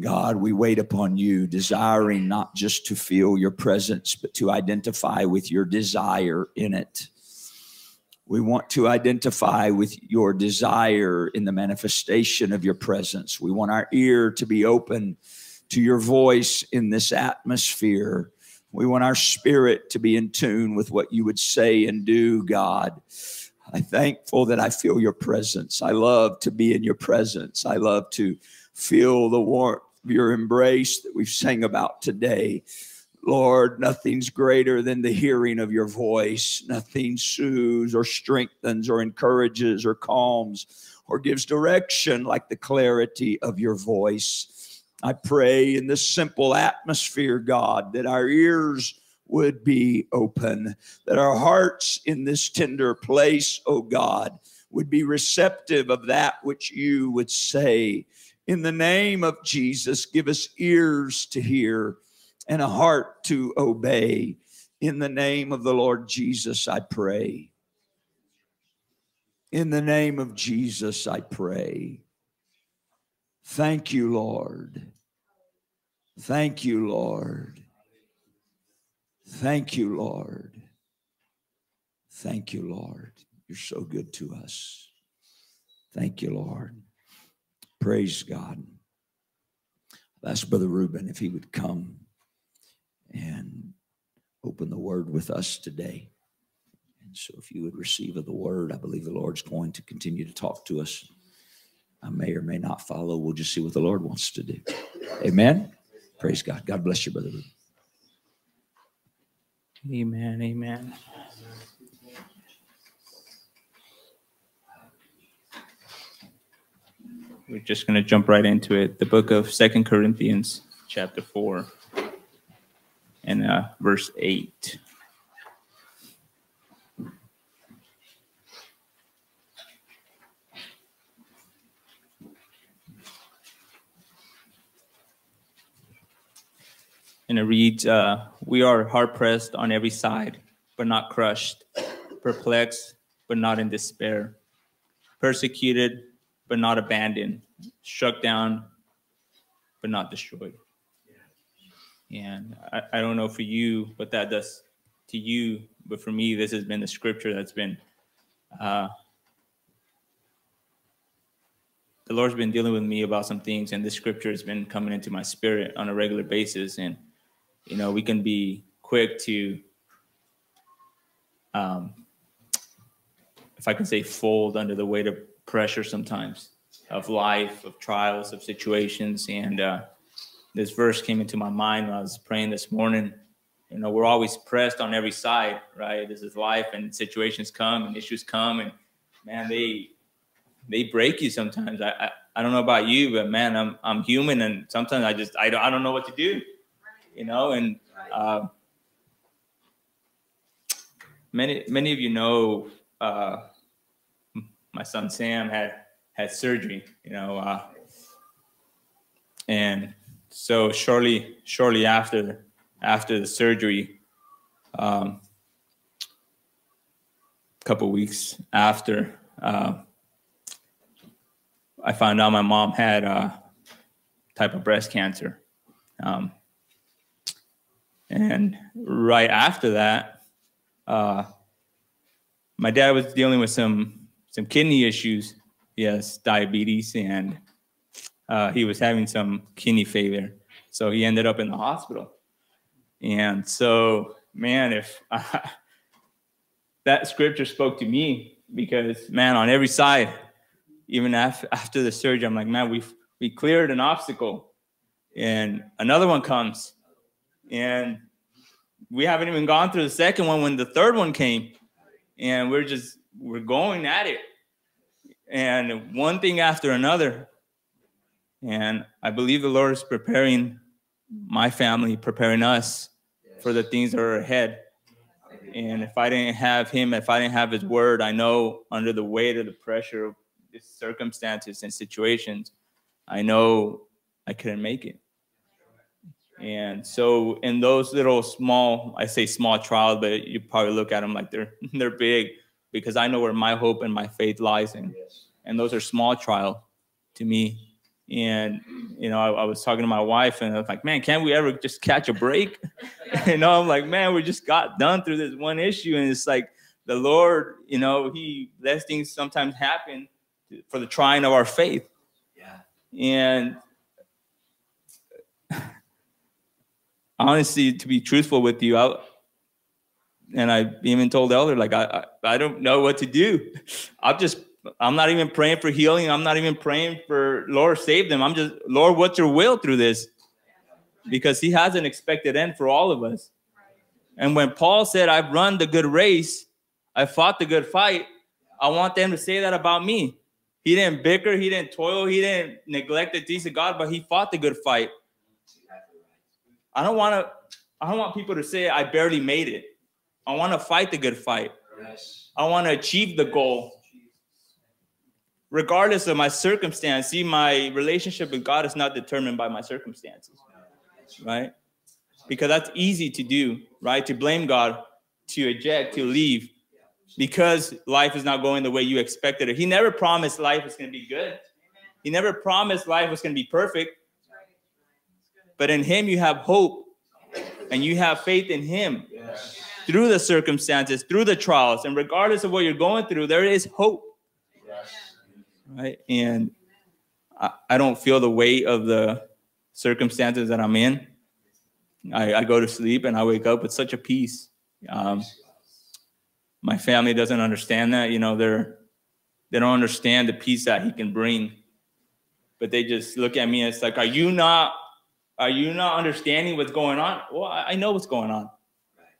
God, we wait upon you, desiring not just to feel your presence, but to identify with your desire in it. We want to identify with your desire in the manifestation of your presence. We want our ear to be open to your voice in this atmosphere. We want our spirit to be in tune with what you would say and do, God. I'm thankful that I feel your presence. I love to be in your presence. I love to feel the warmth of your embrace that we've sang about today. Lord, nothing's greater than the hearing of your voice. Nothing soothes or strengthens or encourages or calms or gives direction like the clarity of your voice. I pray in this simple atmosphere, God, that our ears would be open, that our hearts in this tender place, oh God, would be receptive of that which you would say. In the name of Jesus, give us ears to hear and a heart to obey. In the name of the Lord Jesus, I pray. In the name of Jesus, I pray. Thank you, Lord. Thank you, Lord. Thank you, Lord. Thank you, Lord. You're so good to us. Thank you, Lord. Praise God. That's Brother Reuben if he would come and open the word with us today. And so, if you would receive of the word, I believe the Lord's going to continue to talk to us. I may or may not follow. We'll just see what the Lord wants to do. Amen. Praise God. God bless you, Brother. Ruben. Amen. Amen. We're just going to jump right into it. The book of Second Corinthians, chapter 4 and uh, verse 8. And it reads, uh, We are hard pressed on every side, but not crushed, perplexed, but not in despair, persecuted, but not abandoned, struck down, but not destroyed. And I, I don't know for you what that does to you, but for me, this has been the scripture that's been uh, the Lord's been dealing with me about some things, and this scripture has been coming into my spirit on a regular basis. And you know, we can be quick to, um, if I can say, fold under the weight of pressure sometimes of life, of trials, of situations, and uh, this verse came into my mind when I was praying this morning. You know, we're always pressed on every side, right? This is life, and situations come, and issues come, and man, they they break you sometimes. I, I, I don't know about you, but man, I'm I'm human, and sometimes I just I don't I don't know what to do, you know. And uh, many many of you know, uh, my son Sam had had surgery, you know, uh, and so shortly shortly after after the surgery um, a couple weeks after uh, i found out my mom had a type of breast cancer um, and right after that uh, my dad was dealing with some some kidney issues yes diabetes and uh, he was having some kidney failure. So he ended up in the hospital. And so, man, if that scripture spoke to me, because man, on every side, even after, after the surgery, I'm like, man, we we cleared an obstacle, and another one comes, and we haven't even gone through the second one when the third one came, and we're just we're going at it, and one thing after another, and I believe the Lord is preparing my family, preparing us for the things that are ahead. And if I didn't have Him, if I didn't have His Word, I know under the weight of the pressure of the circumstances and situations, I know I couldn't make it. And so, in those little small, I say small trials, but you probably look at them like they're they're big, because I know where my hope and my faith lies in. And those are small trial to me And you know, I, I, was talking to my wife, and I was like, "Man, can't we ever just catch a break?" you know, I'm like, "Man, we just got done through this one issue, and it's like the Lord, you know, He lets things sometimes happen for the trying of our faith." Yeah. And honestly, to be truthful with you, I, and I even told Elder, like, I, I, I don't know what to do. I'm just, I'm not even praying for healing. I'm not even praying for Lord save them. I'm just, Lord, what's your will through this? Because He has an expected end for all of us. And when Paul said, I've run the good race, I fought the good fight, I want them to say that about me. He didn't bicker, he didn't toil, he didn't neglect the deeds of God, but he fought the good fight. I don't want to. I don't want people to say I barely made it. I want to fight the good fight. Yes. I want to achieve the goal. Regardless of my circumstance, see, my relationship with God is not determined by my circumstances, right? Because that's easy to do, right? To blame God, to eject, to leave, because life is not going the way you expected it. He never promised life was going to be good. He never promised life was going to be perfect. But in Him, you have hope and you have faith in Him yes. Through the circumstances, through the trials. And regardless of what you're going through, there is hope. Right. And I, I, don't feel the weight of the circumstances that I'm in. I, I, go to sleep and I wake up with such a peace. Um, my family doesn't understand that. You know, they're they don't understand the peace that he can bring. But they just look at me and it's like, are you not are you not understanding what's going on? Well, I know what's going on,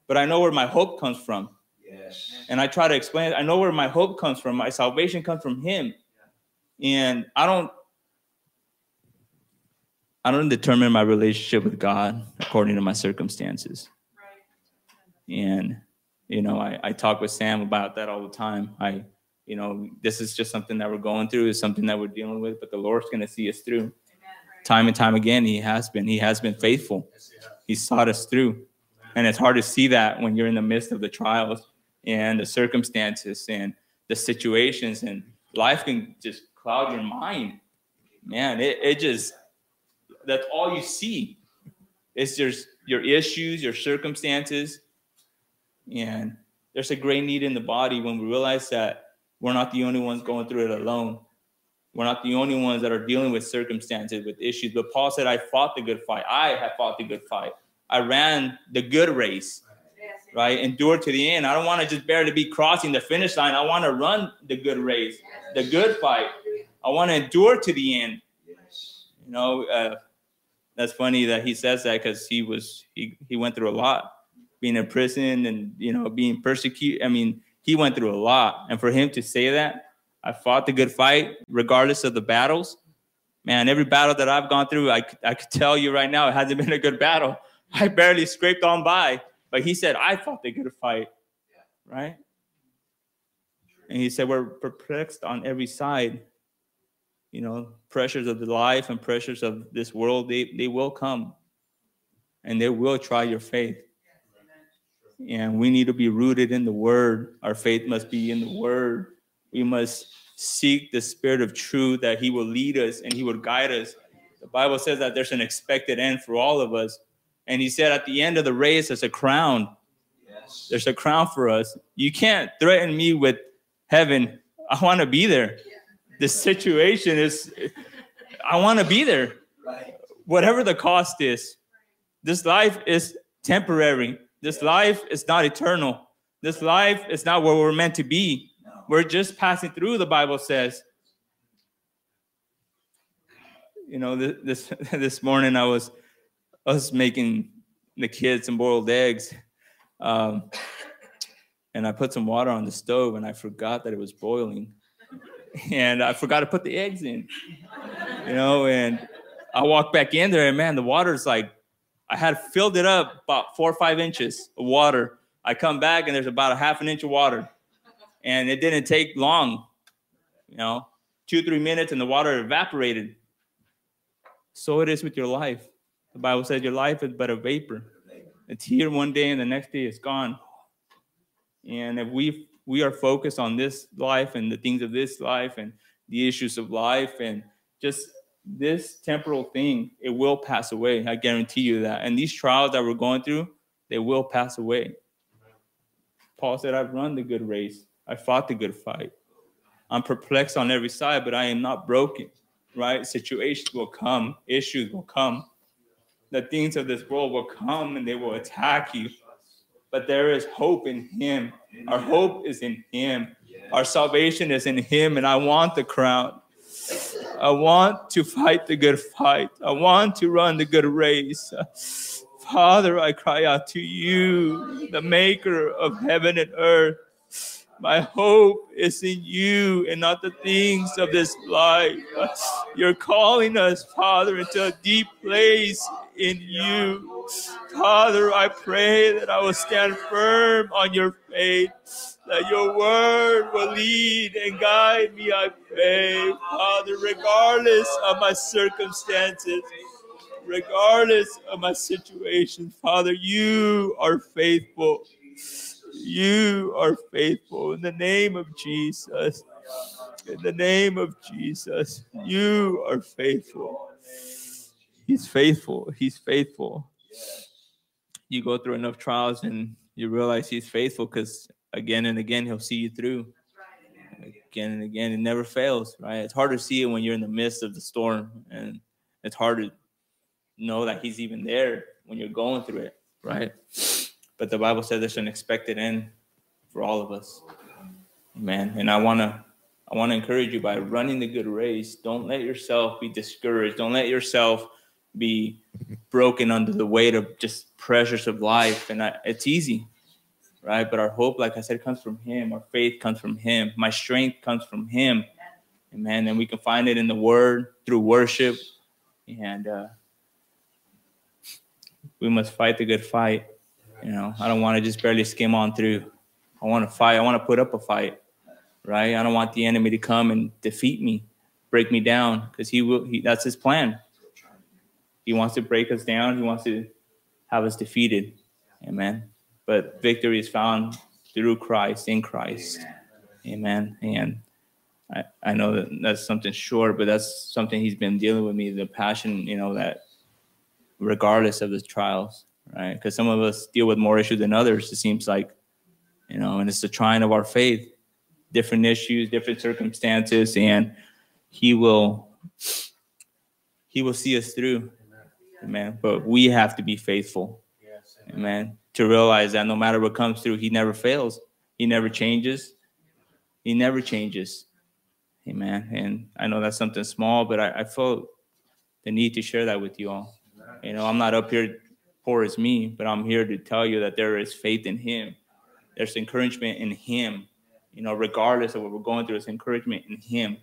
but I know where my hope comes from. Yes. And I try to explain it. I know where my hope comes from. My salvation comes from Him, and I don't. I don't determine my relationship with God according to my circumstances. Right. And you know, I, I talk with Sam about that all the time. I, you know, this is just something that we're going through, is something that we're dealing with, but the Lord's going to see us through time and time again he has been he has been faithful he sought us through and it's hard to see that when you're in the midst of the trials and the circumstances and the situations and life can just cloud your mind man it, it just that's all you see it's just your issues your circumstances and there's a great need in the body when we realize that we're not the only ones going through it alone we're not the only ones that are dealing with circumstances, with issues. But Paul said, I fought the good fight. I have fought the good fight. I ran the good race, right? Endure to the end. I don't want to just barely be crossing the finish line. I want to run the good race, the good fight. I want to endure to the end. You know, uh, that's funny that he says that because he was he he went through a lot, being in prison and you know being persecuted. I mean, he went through a lot, and for him to say that I fought the good fight regardless of the battles. Man, every battle that I've gone through, I, I could tell you right now, it hasn't been a good battle. I barely scraped on by. But he said, I fought the good fight. Right? And he said, We're perplexed on every side. You know, pressures of the life and pressures of this world, they, they will come and they will try your faith. And we need to be rooted in the word. Our faith must be in the word we must seek the spirit of truth that he will lead us and he will guide us. The Bible says that there's an expected end for all of us. And he said at the end of the race, there's a crown. Yes. There's a crown for us. You can't threaten me with heaven. I want to be there. The situation is, I want to be there. Right. Whatever the cost is. This life is temporary. This life is not eternal. This life is not where we're meant to be. We're just passing through, the Bible says. You know, this this morning I was Was making the kids some boiled eggs. Um, and I put some water on the stove and I forgot that it was boiling. And I forgot to put the eggs in. You know, and I walked back in there and man, the water's like I had filled it up about four or five inches of water. I come back and there's about a half an inch of water and it didn't take long, you know, two, three minutes, and the water evaporated. So it is with your life. The Bible says your life is but a vapor. It's here one day, and the next day it's gone. And if we we are focused on this life and the things of this life and the issues of life and just this temporal thing, it will pass away. I guarantee you that. And these trials that we're going through, they will pass away. Paul said, I've run the good race. I fought the good fight. I'm perplexed on every side, but I am not broken, right? Situations will come, issues will come. The things of this world will come and they will attack you. But there is hope in Him. Our hope is in Him. Our salvation is in Him. And I want the crown. I want to fight the good fight. I want to run the good race. Father, I cry out to you, the maker of heaven and earth. My hope is in you and not the things of this life. You're calling us, Father, into a deep place in you. Father, I pray that I will stand firm on your faith, that your word will lead and guide me, I pray, Father, regardless of my circumstances, regardless of my situation. Father, you are faithful. You are faithful in the name of Jesus. In the name of Jesus, you are faithful. He's faithful. He's faithful. You go through enough trials and you realize he's faithful because again and again he'll see you through. Again and again, it never fails, right? It's hard to see it when you're in the midst of the storm, and it's hard to know that he's even there when you're going through it, right? But the Bible says there's an expected end for all of us. Amen. And I wanna I want to encourage you by running the good race. Don't let yourself be discouraged. Don't let yourself be broken under the weight of just pressures of life. And I, it's easy, right? But our hope, like I said, comes from Him. Our faith comes from Him. My strength comes from Him. Amen. And we can find it in the Word through worship. And uh, we must fight the good fight. You know, I don't want to just barely skim on through. I want to fight. I want to put up a fight, right? I don't want the enemy to come and defeat me, break me down, because he will. He, that's his plan. He wants to break us down. He wants to have us defeated. Amen. But victory is found through Christ, in Christ. Amen. And I, I know that that's something short, but that's something he's been dealing with me, the passion, you know, that regardless of the trials, right? Because some of us deal with more issues than others, it seems like, you know, and it's the trying of our faith, different issues, different circumstances, and he will he will see us through. Amen. But we have to be faithful. Amen. To realize that no matter what comes through, he never fails. He never changes. He never changes. Amen. And I know that's something small, but I, I felt the need to share that with you all. You know, I'm not up here poor as me, but I'm here to tell you that there is faith in Him. There's encouragement in Him. You know, regardless of what we're going through, there's encouragement in Him.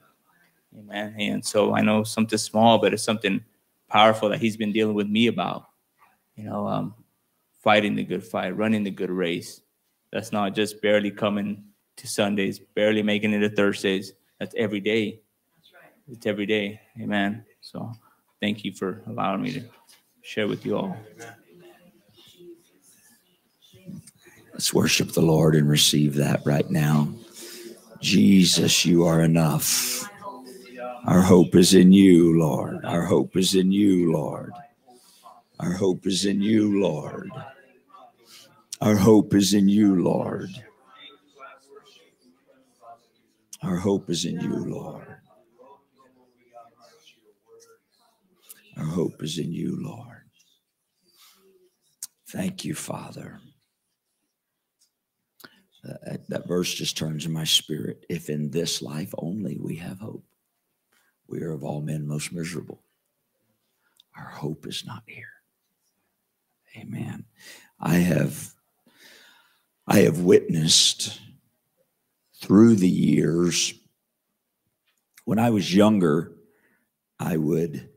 Amen. And so I know something small, but it's something powerful that He's been dealing with me about. You know, um, fighting the good fight, running the good race. That's not just barely coming to Sundays, barely making it to Thursdays. That's every day. That's right. It's every day. Amen. So thank you for allowing me to share with you all. Let's worship the Lord and receive that right now. Jesus, you are enough. Our hope is in you, Lord. Our hope is in you, Lord. Our hope is in you, Lord. Our hope is in you, Lord. Our hope is in you, Lord. Our hope is in you, Lord. Thank you, Father. That, that verse just turns in my spirit. If in this life only we have hope, we are of all men most miserable. Our hope is not here. Amen. I have I have witnessed through the years when I was younger, I would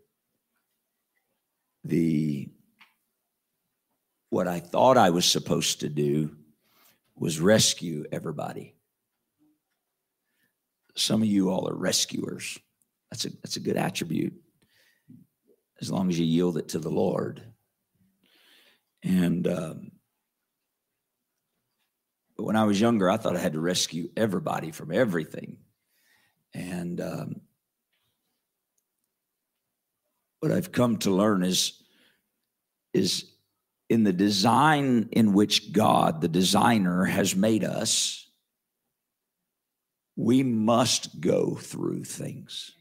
the what I thought I was supposed to do was rescue everybody. Some of you all are rescuers. That's a that's a good attribute as long as you yield it to the Lord. And um, when I was younger, I thought I had to rescue everybody from everything. And um, what I've come to learn is, is in the design in which God, the designer, has made us, we must go through things.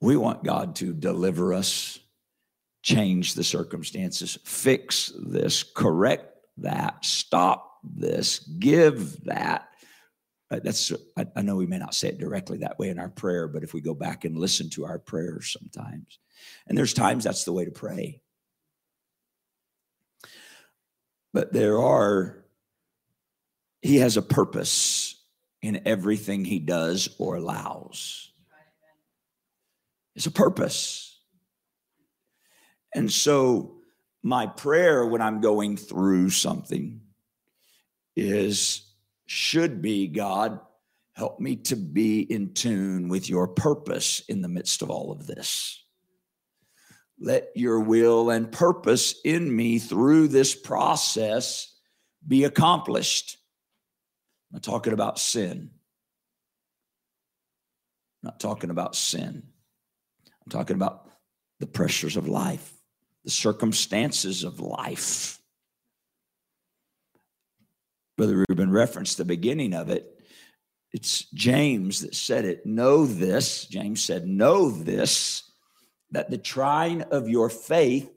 We want God to deliver us, change the circumstances, fix this, correct that, stop this, give that. Uh, that's I, I know we may not say it directly that way in our prayer, but if we go back and listen to our prayers sometimes, and there's times that's the way to pray. But there are, he has a purpose in everything he does or allows. It's a purpose. And so, my prayer when I'm going through something is should be God, help me to be in tune with your purpose in the midst of all of this. Let your will and purpose in me through this process be accomplished. I'm not talking about sin. I'm not talking about sin. I'm talking about the pressures of life, the circumstances of life. Brother Ruben referenced the beginning of it. It's James that said it. Know this. James said, Know this, that the trying of your faith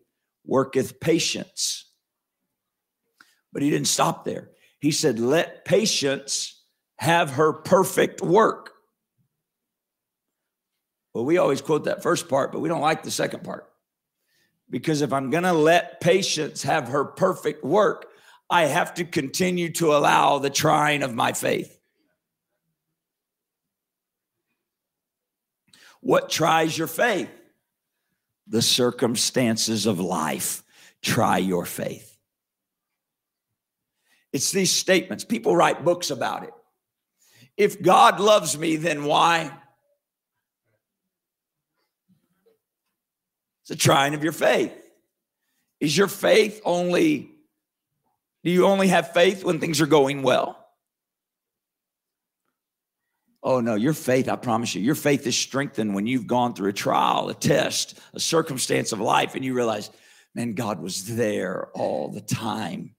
worketh patience. But he didn't stop there. He said, Let patience have her perfect work. Well, we always quote that first part, but we don't like the second part. Because if I'm going to let patience have her perfect work, I have to continue to allow the trying of my faith. What tries your faith? The circumstances of life try your faith. It's these statements. People write books about it. If God loves me, then why? It's a trying of your faith. Is your faith only, do you only have faith when things are going well? Oh no, your faith, I promise you, your faith is strengthened when you've gone through a trial, a test, a circumstance of life, and you realize, man, God was there all the time.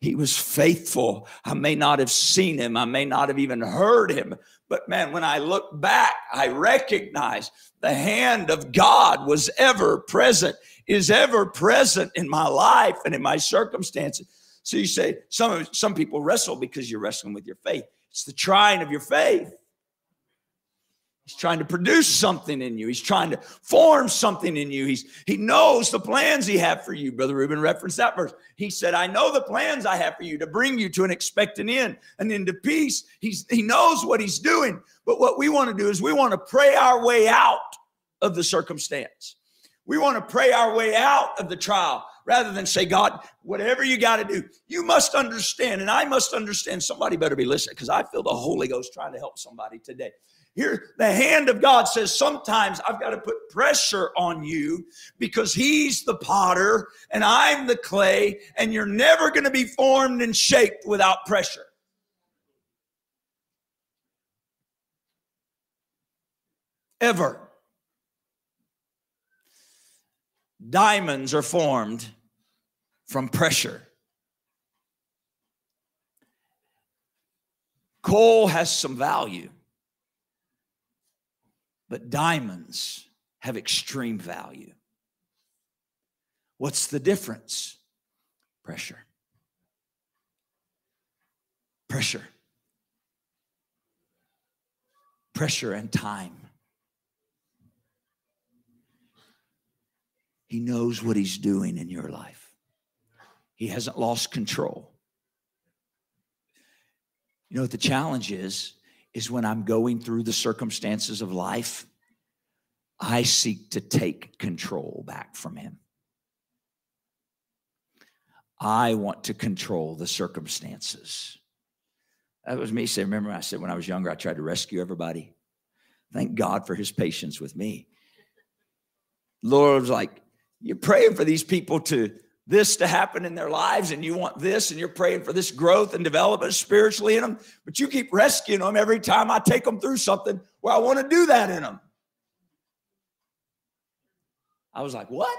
He was faithful. I may not have seen him, I may not have even heard him, but man, when I look back, I recognize the hand of God was ever present, is ever present in my life and in my circumstances. So you say, some, some people wrestle because you're wrestling with your faith. It's the trying of your faith. He's trying to produce something in you. He's trying to form something in you. He's he knows the plans he have for you. Brother Ruben referenced that verse. He said, I know the plans I have for you to bring you to an expectant end and into peace. He's he knows what he's doing. But what we want to do is we want to pray our way out of the circumstance. We want to pray our way out of the trial rather than say, God, whatever you got to do, you must understand. And I must understand. Somebody better be listening because I feel the Holy Ghost trying to help somebody today. Here, the hand of God says, sometimes I've got to put pressure on you because He's the potter and I'm the clay, and you're never going to be formed and shaped without pressure. Ever. Diamonds are formed from pressure. Coal has some value but diamonds have extreme value. What's the difference? Pressure. Pressure. Pressure and time. He knows what he's doing in your life. He hasn't lost control. You know what the challenge is? Is when I'm going through the circumstances of life, I seek to take control back from Him. I want to control the circumstances. That was me saying, remember I said when I was younger, I tried to rescue everybody. Thank God for his patience with me. Lord was like, you're praying for these people to this to happen in their lives and you want this and you're praying for this growth and development spiritually in them, but you keep rescuing them every time I take them through something where I want to do that in them. I was like, What?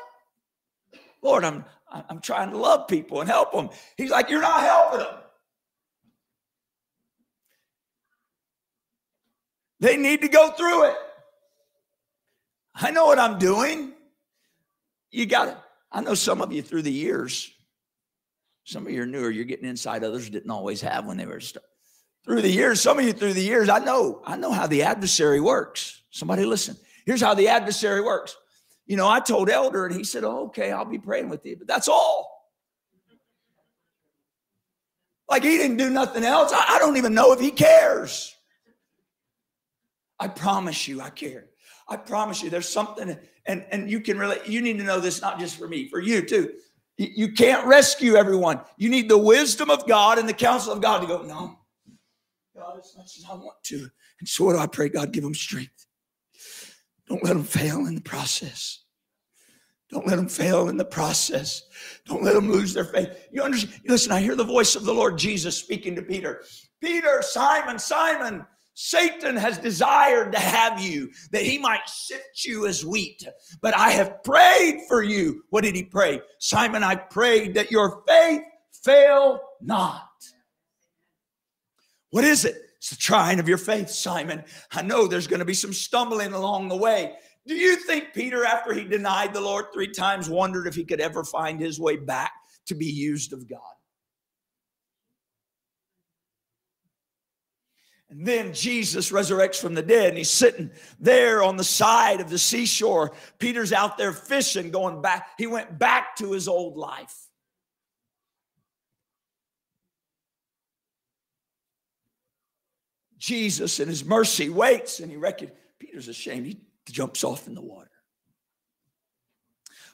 Lord, I'm I'm trying to love people and help them. He's like, You're not helping them. They need to go through it. I know what I'm doing. You got it. I know some of you through the years, some of you are newer, you're getting inside others didn't always have when they were starting. Through the years, some of you through the years, I know, I know how the adversary works. Somebody listen. Here's how the adversary works. You know, I told Elder and he said, oh, okay, I'll be praying with you, but that's all. Like he didn't do nothing else. I, I don't even know if he cares. I promise you, I care. I promise you, there's something, and, and you can really, you need to know this not just for me, for you too. You, you can't rescue everyone. You need the wisdom of God and the counsel of God to go, no, God, as much as I want to. And so what do I pray? God, give them strength. Don't let them fail in the process. Don't let them fail in the process. Don't let them lose their faith. You understand? Listen, I hear the voice of the Lord Jesus speaking to Peter. Peter, Simon, Simon, Satan has desired to have you that he might sift you as wheat. But I have prayed for you. What did he pray? Simon, I prayed that your faith fail not. What is it? It's the trying of your faith, Simon. I know there's going to be some stumbling along the way. Do you think Peter, after he denied the Lord three times, wondered if he could ever find his way back to be used of God? And then Jesus resurrects from the dead and he's sitting there on the side of the seashore. Peter's out there fishing, going back. He went back to his old life. Jesus, in his mercy, waits and he reckons Peter's ashamed. He jumps off in the water.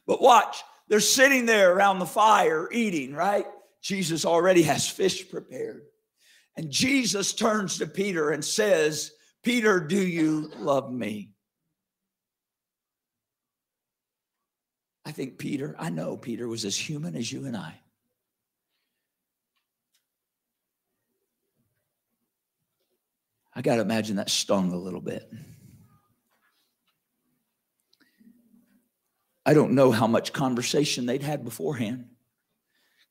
But watch, they're sitting there around the fire eating, right? Jesus already has fish prepared. And Jesus turns to Peter and says, Peter, do you love me? I think Peter, I know Peter was as human as you and I. I got to imagine that stung a little bit. I don't know how much conversation they'd had beforehand.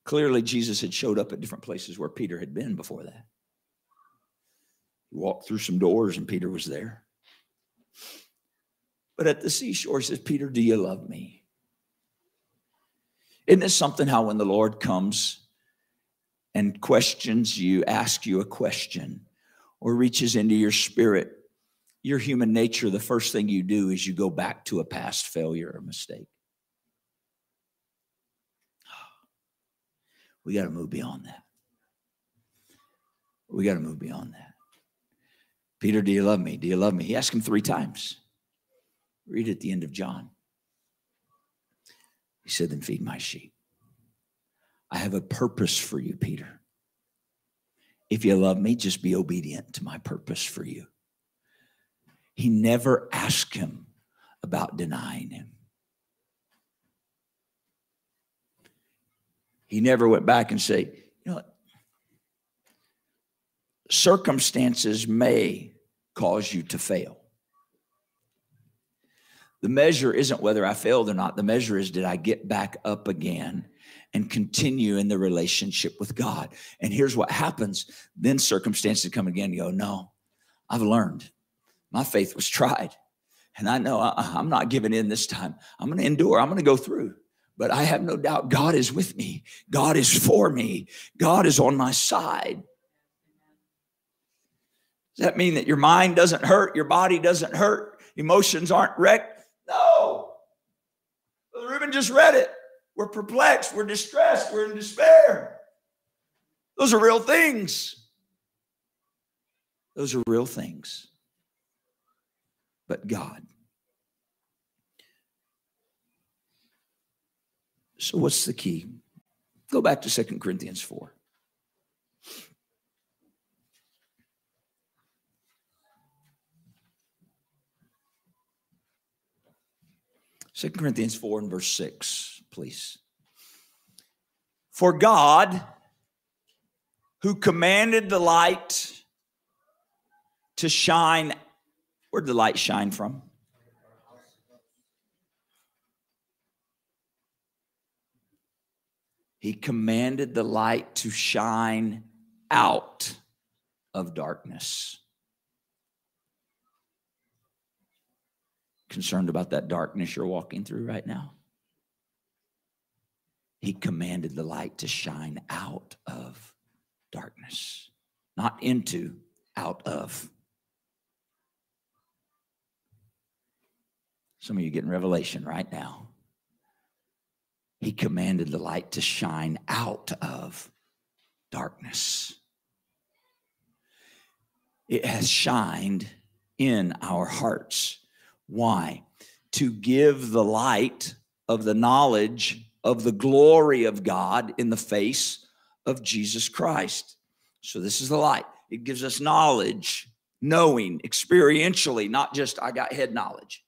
Clearly, Jesus had showed up at different places where Peter had been before that. Walked through some doors and Peter was there. But at the seashore, he says, Peter, do you love me? Isn't this something how when the Lord comes and questions you, asks you a question, or reaches into your spirit, your human nature, the first thing you do is you go back to a past failure or mistake. We got to move beyond that. We got to move beyond that. Peter, do you love me? Do you love me? He asked him three times. Read at the end of John. He said, Then feed my sheep. I have a purpose for you, Peter. If you love me, just be obedient to my purpose for you. He never asked him about denying him. He never went back and say, you know, circumstances may cause you to fail. The measure isn't whether I failed or not. The measure is did I get back up again and continue in the relationship with God? And here's what happens then circumstances come again. You go, no, I've learned. My faith was tried. And I know uh-uh, I, am not giving in this time. I'm going to endure, I'm going to go through. But I have no doubt God is with me, God is for me, God is on my side. Does that mean that your mind doesn't hurt, your body doesn't hurt, emotions aren't wrecked? No. Brother Ruben just read it. We're perplexed, we're distressed, we're in despair. Those are real things. Those are real things. But God. So, what's the key? Go back to Second Corinthians 4. 2 Corinthians 4 and verse 6, please. For God, who commanded the light to shine, where did the light shine from? He commanded the light to shine out of darkness. Concerned about that darkness you're walking through right now? He commanded the light to shine out of darkness, not into, out of. Some of you getting revelation right now. He commanded the light to shine out of darkness. It has shined in our hearts. Why? To give the light of the knowledge of the glory of God in the face of Jesus Christ. So, this is the light. It gives us knowledge, knowing experientially, not just I got head knowledge.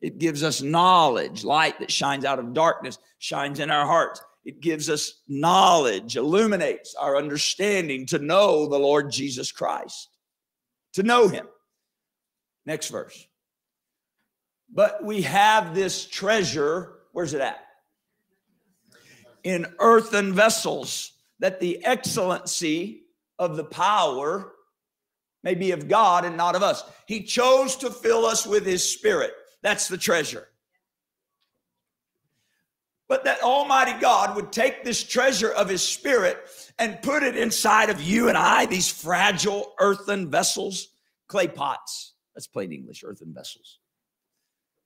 It gives us knowledge, light that shines out of darkness, shines in our hearts. It gives us knowledge, illuminates our understanding to know the Lord Jesus Christ, to know Him. Next verse. But we have this treasure, where's it at? in earthen vessels, that the excellency of the power may be of God and not of us. He chose to fill us with His Spirit. That's the treasure. But that Almighty God would take this treasure of His Spirit and put it inside of you and I, these fragile earthen vessels, clay pots. That's plain English, earthen vessels.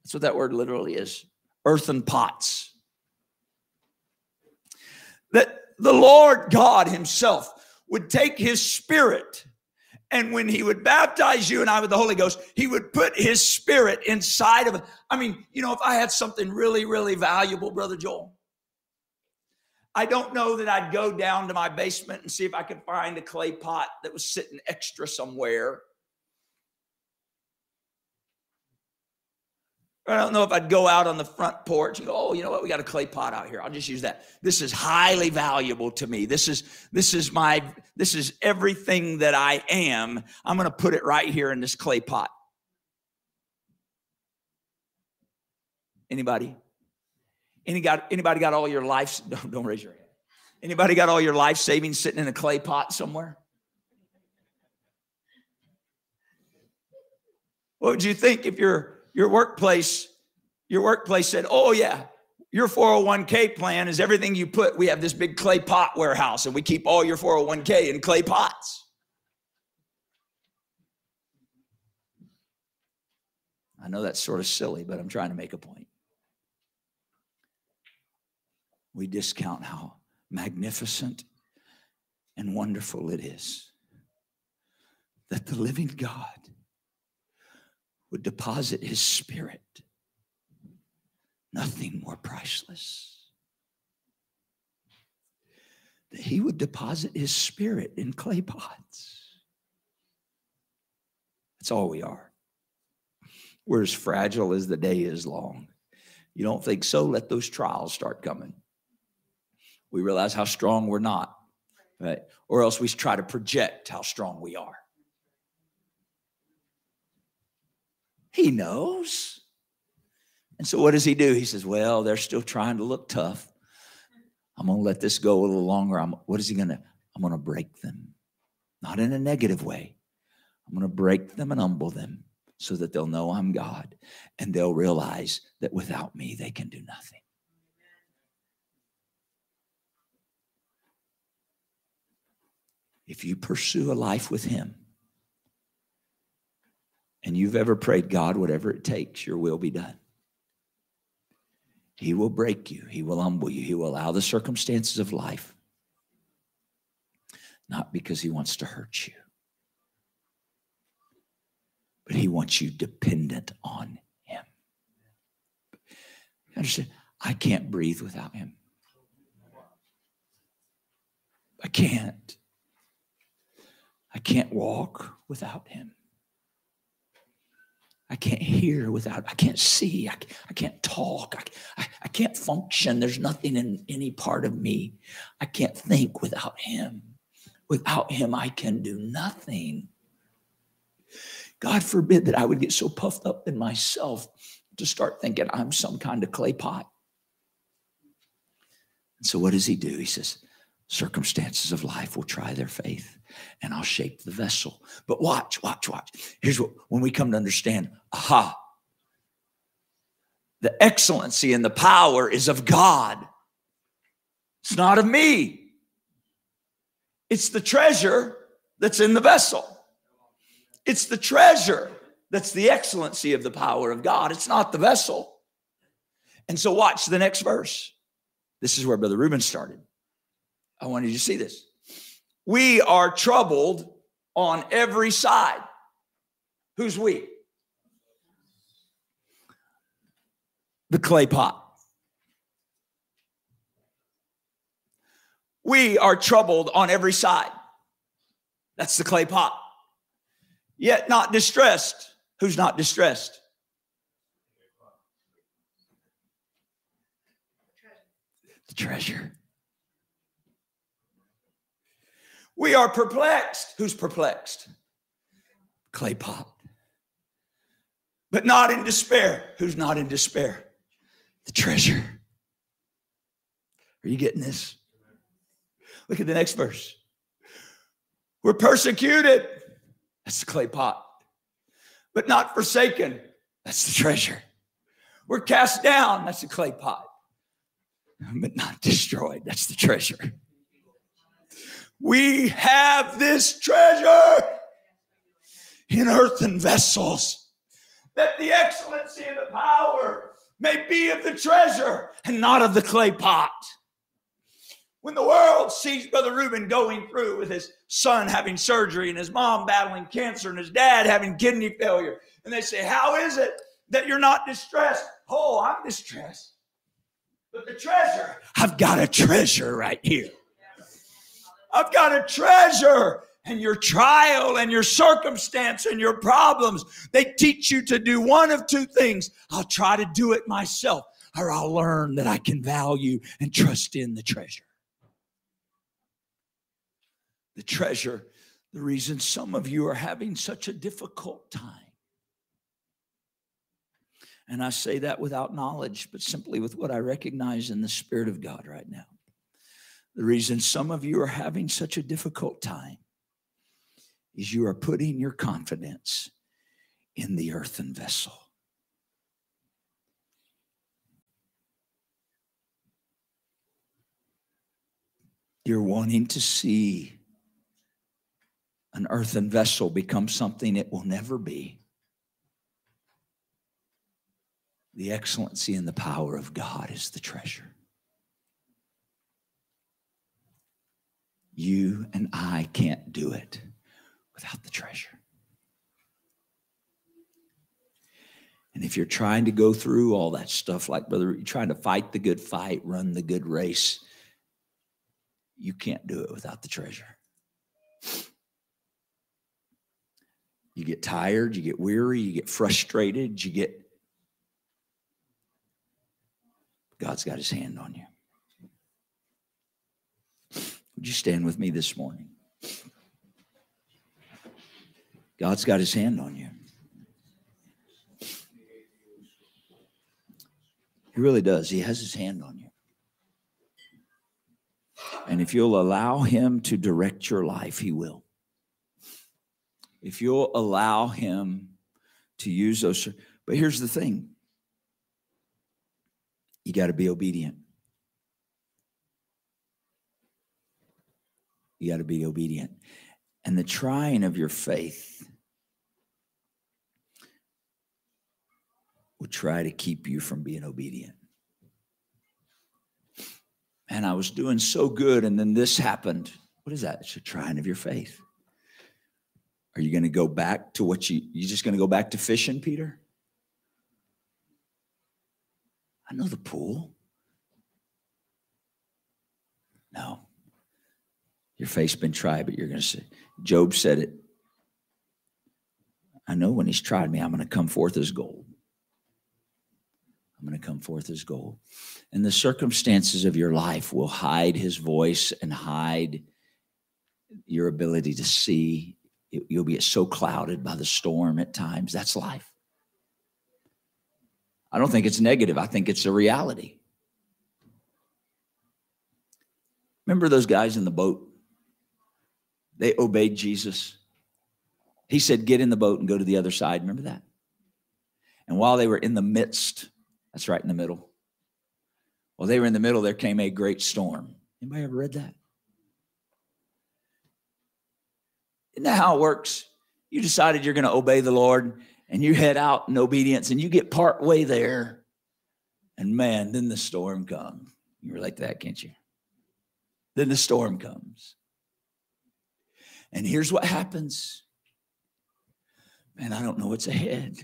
That's what that word literally is earthen pots that the Lord God Himself would take His Spirit. And when he would baptize you and I with the Holy Ghost, he would put his spirit inside of. I mean, you know, if I had something really, really valuable, Brother Joel, I don't know that I'd go down to my basement and see if I could find a clay pot that was sitting extra somewhere I don't know if I'd go out on the front porch and go, oh, you know what? We got a clay pot out here. I'll just use that. This is highly valuable to me. This is this is my this is everything that I am. I'm going to put it right here in this clay pot. Anybody? Any got anybody got all your life? Don't, don't raise your hand. Anybody got all your life savings sitting in a clay pot somewhere? What would you think if you're your workplace, your workplace said, oh, yeah, your 401k plan is everything you put. We have this big clay pot warehouse and we keep all your 401k in clay pots. I know that's sort of silly, but I'm trying to make a point. We discount how magnificent and wonderful it is that the living God would deposit his spirit. Nothing more priceless. That he would deposit his spirit in clay pots. That's all we are. We're as fragile as the day is long. You don't think so? Let those trials start coming. We realize how strong we're not, right? Or else we try to project how strong we are. He knows. And so what does he do? He says, Well, they're still trying to look tough. I'm going to let this go a little longer. I'm, what is he going to? I'm going to break them, not in a negative way. I'm going to break them and humble them so that they'll know I'm God and they'll realize that without me, they can do nothing. If you pursue a life with Him, and you've ever prayed, God, whatever it takes, your will be done. He will break you, He will humble you, He will allow the circumstances of life, not because He wants to hurt you, but He wants you dependent on Him. You understand? I can't breathe without Him. I can't. I can't walk without Him. I can't hear without, I can't see, I, I can't talk, I, I, I can't function. There's nothing in any part of me. I can't think without Him. Without Him, I can do nothing. God forbid that I would get so puffed up in myself to start thinking I'm some kind of clay pot. And so what does he do? He says, circumstances of life will try their faith and I'll shape the vessel. But watch, watch, watch. Here's what when we come to understand, aha, the excellency and the power is of God. It's not of me. It's the treasure that's in the vessel. It's the treasure that's the excellency of the power of God. It's not the vessel. And so, watch the next verse. This is where Brother Reuben started. I wanted you to see this. We are troubled on every side. Who's we? The clay pot. We are troubled on every side. That's the clay pot. Yet not distressed. Who's not distressed? The treasure. We are perplexed. Who's perplexed? Clay pot. But not in despair. Who's not in despair? The treasure. Are you getting this? Look at the next verse. We're persecuted. That's the clay pot. But not forsaken. That's the treasure. We're cast down. That's the clay pot. But not destroyed. That's the treasure. We have this treasure in earthen vessels, that the excellency and the power may be of the treasure and not of the clay pot. When the world sees Brother Reuben going through with his son having surgery and his mom battling cancer and his dad having kidney failure, and they say, How is it that you're not distressed? Oh, I'm distressed. But the treasure, I've got a treasure right here. I've got a treasure. And your trial and your circumstance and your problems, they teach you to do one of two things. I'll try to do it myself, or I'll learn that I can value and trust in the treasure. The treasure, the reason some of you are having such a difficult time. And I say that without knowledge, but simply with what I recognize in the Spirit of God right now. The reason some of you are having such a difficult time is you are putting your confidence in the earthen vessel. You're wanting to see an earthen vessel become something it will never be. The excellency and the power of God is the treasure. You and I can't do it without the treasure. And if you're trying to go through all that stuff, like brother, you're trying to fight the good fight, run the good race, you can't do it without the treasure. You get tired, you get weary, you get frustrated, you get. God's got his hand on you. Would you stand with me this morning? God's got his hand on you. He really does. He has his hand on you. And if you'll allow him to direct your life, he will. If you'll allow him to use those. But here's the thing you got to be obedient. You got to be obedient. And the trying of your faith will try to keep you from being obedient. And I was doing so good, and then this happened. What is that? It's a trying of your faith. Are you going to go back to what you you just going to go back to fishing, Peter? I know the pool. No. Your faith's been tried, but you're going to say, Job said it. I know when he's tried me, I'm going to come forth as gold. I'm going to come forth as gold. And the circumstances of your life will hide his voice and hide your ability to see. You'll be so clouded by the storm at times. That's life. I don't think it's negative, I think it's a reality. Remember those guys in the boat? They obeyed Jesus. He said, Get in the boat and go to the other side. Remember that? And while they were in the midst, that's right in the middle. While they were in the middle, there came a great storm. Anybody ever read that? Isn't that how it works? You decided you're going to obey the Lord and you head out in obedience and you get part way there. And man, then the storm comes. You relate to that, can't you? Then the storm comes. And here's what happens. Man, I don't know what's ahead.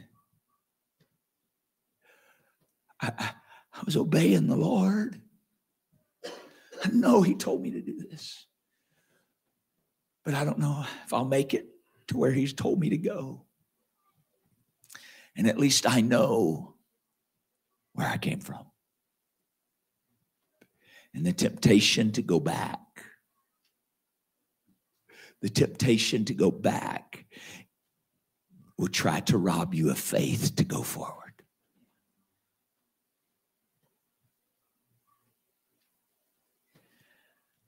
I, I, I was obeying the Lord. I know He told me to do this. But I don't know if I'll make it to where He's told me to go. And at least I know where I came from. And the temptation to go back, the temptation to go back will try to rob you of faith to go forward.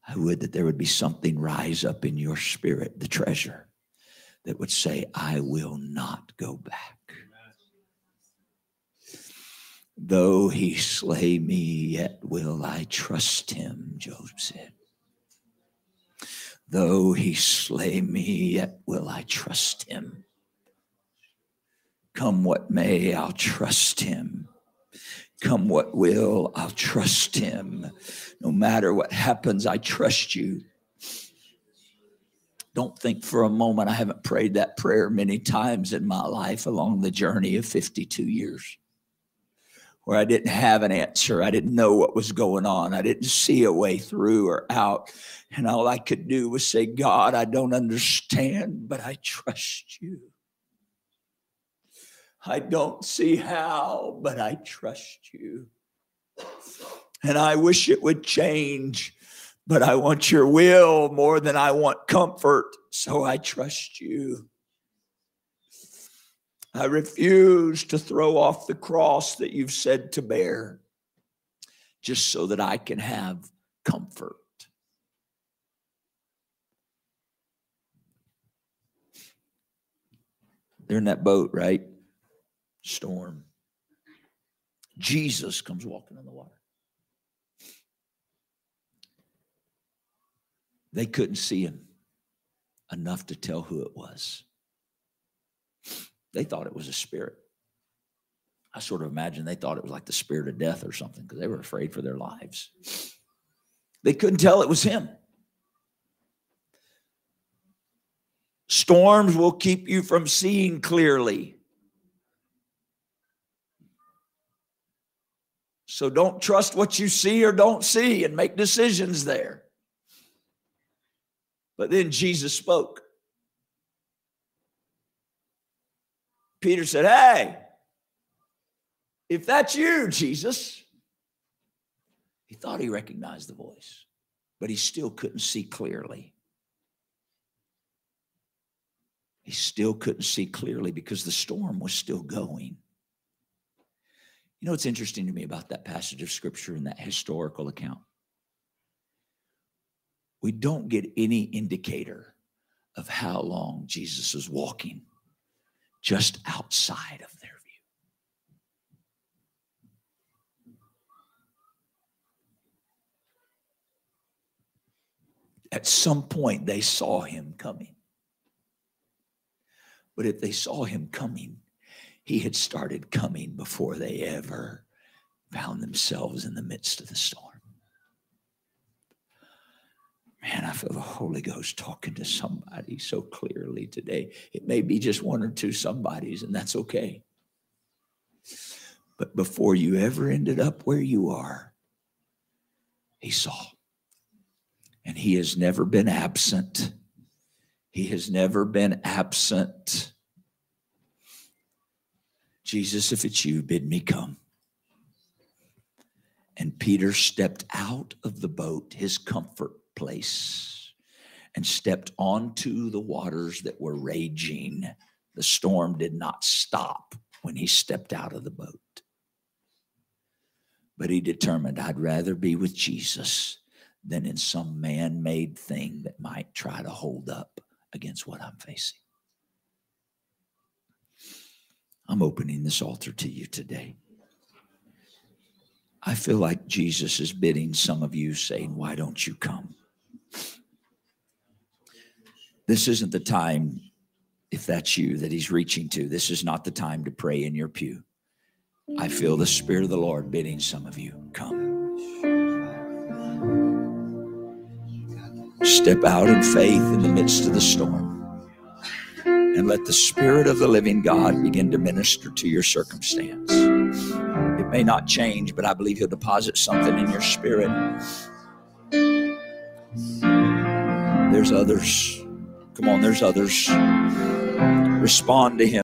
I would that there would be something rise up in your spirit, the treasure, that would say, I will not go back. Though he slay me, yet will I trust him, Job said. Though he slay me, yet will I trust him. Come what may, I'll trust him. Come what will, I'll trust him. No matter what happens, I trust you. Don't think for a moment I haven't prayed that prayer many times in my life along the journey of 52 years where I didn't have an answer. I didn't know what was going on. I didn't see a way through or out. And all I could do was say, God, I don't understand, but I trust you. I don't see how, but I trust you. And I wish it would change, but I want your will more than I want comfort. So I trust you. I refuse to throw off the cross that you've said to bear just so that I can have comfort. They're in that boat, right? Storm. Jesus comes walking on the water. They couldn't see him enough to tell who it was. They thought it was a spirit. I sort of imagine they thought it was like the spirit of death or something because they were afraid for their lives. They couldn't tell it was him. Storms will keep you from seeing clearly. So don't trust what you see or don't see and make decisions there. But then Jesus spoke. Peter said, Hey, if that's you, Jesus, he thought he recognized the voice, but he still couldn't see clearly. He still couldn't see clearly because the storm was still going. You know what's interesting to me about that passage of scripture and that historical account? We don't get any indicator of how long Jesus was walking just outside of their view. At some point, they saw him coming. But if they saw him coming, he had started coming before they ever found themselves in the midst of the storm. Man, I feel the Holy Ghost talking to somebody so clearly today. It may be just one or two somebodies, and that's okay. But before you ever ended up where you are, he saw. And he has never been absent. He has never been absent. Jesus, if it's you, bid me come. And Peter stepped out of the boat, his comfort place and stepped onto the waters that were raging. The storm did not stop when he stepped out of the boat. But he determined, I'd rather be with Jesus than in some man made thing that might try to hold up against what I'm facing. I'm opening this altar to you today. I feel like Jesus is bidding some of you, saying, Why don't you come? This isn't the time, if that's you, that he's reaching to. This is not the time to pray in your pew. I feel the Spirit of the Lord bidding some of you, Come. Step out in faith in the midst of the storm and let the Spirit of the living God begin to minister to your circumstance. It may not change, but I believe He'll deposit something in your spirit. There's others. Come on, there's others. Respond to Him.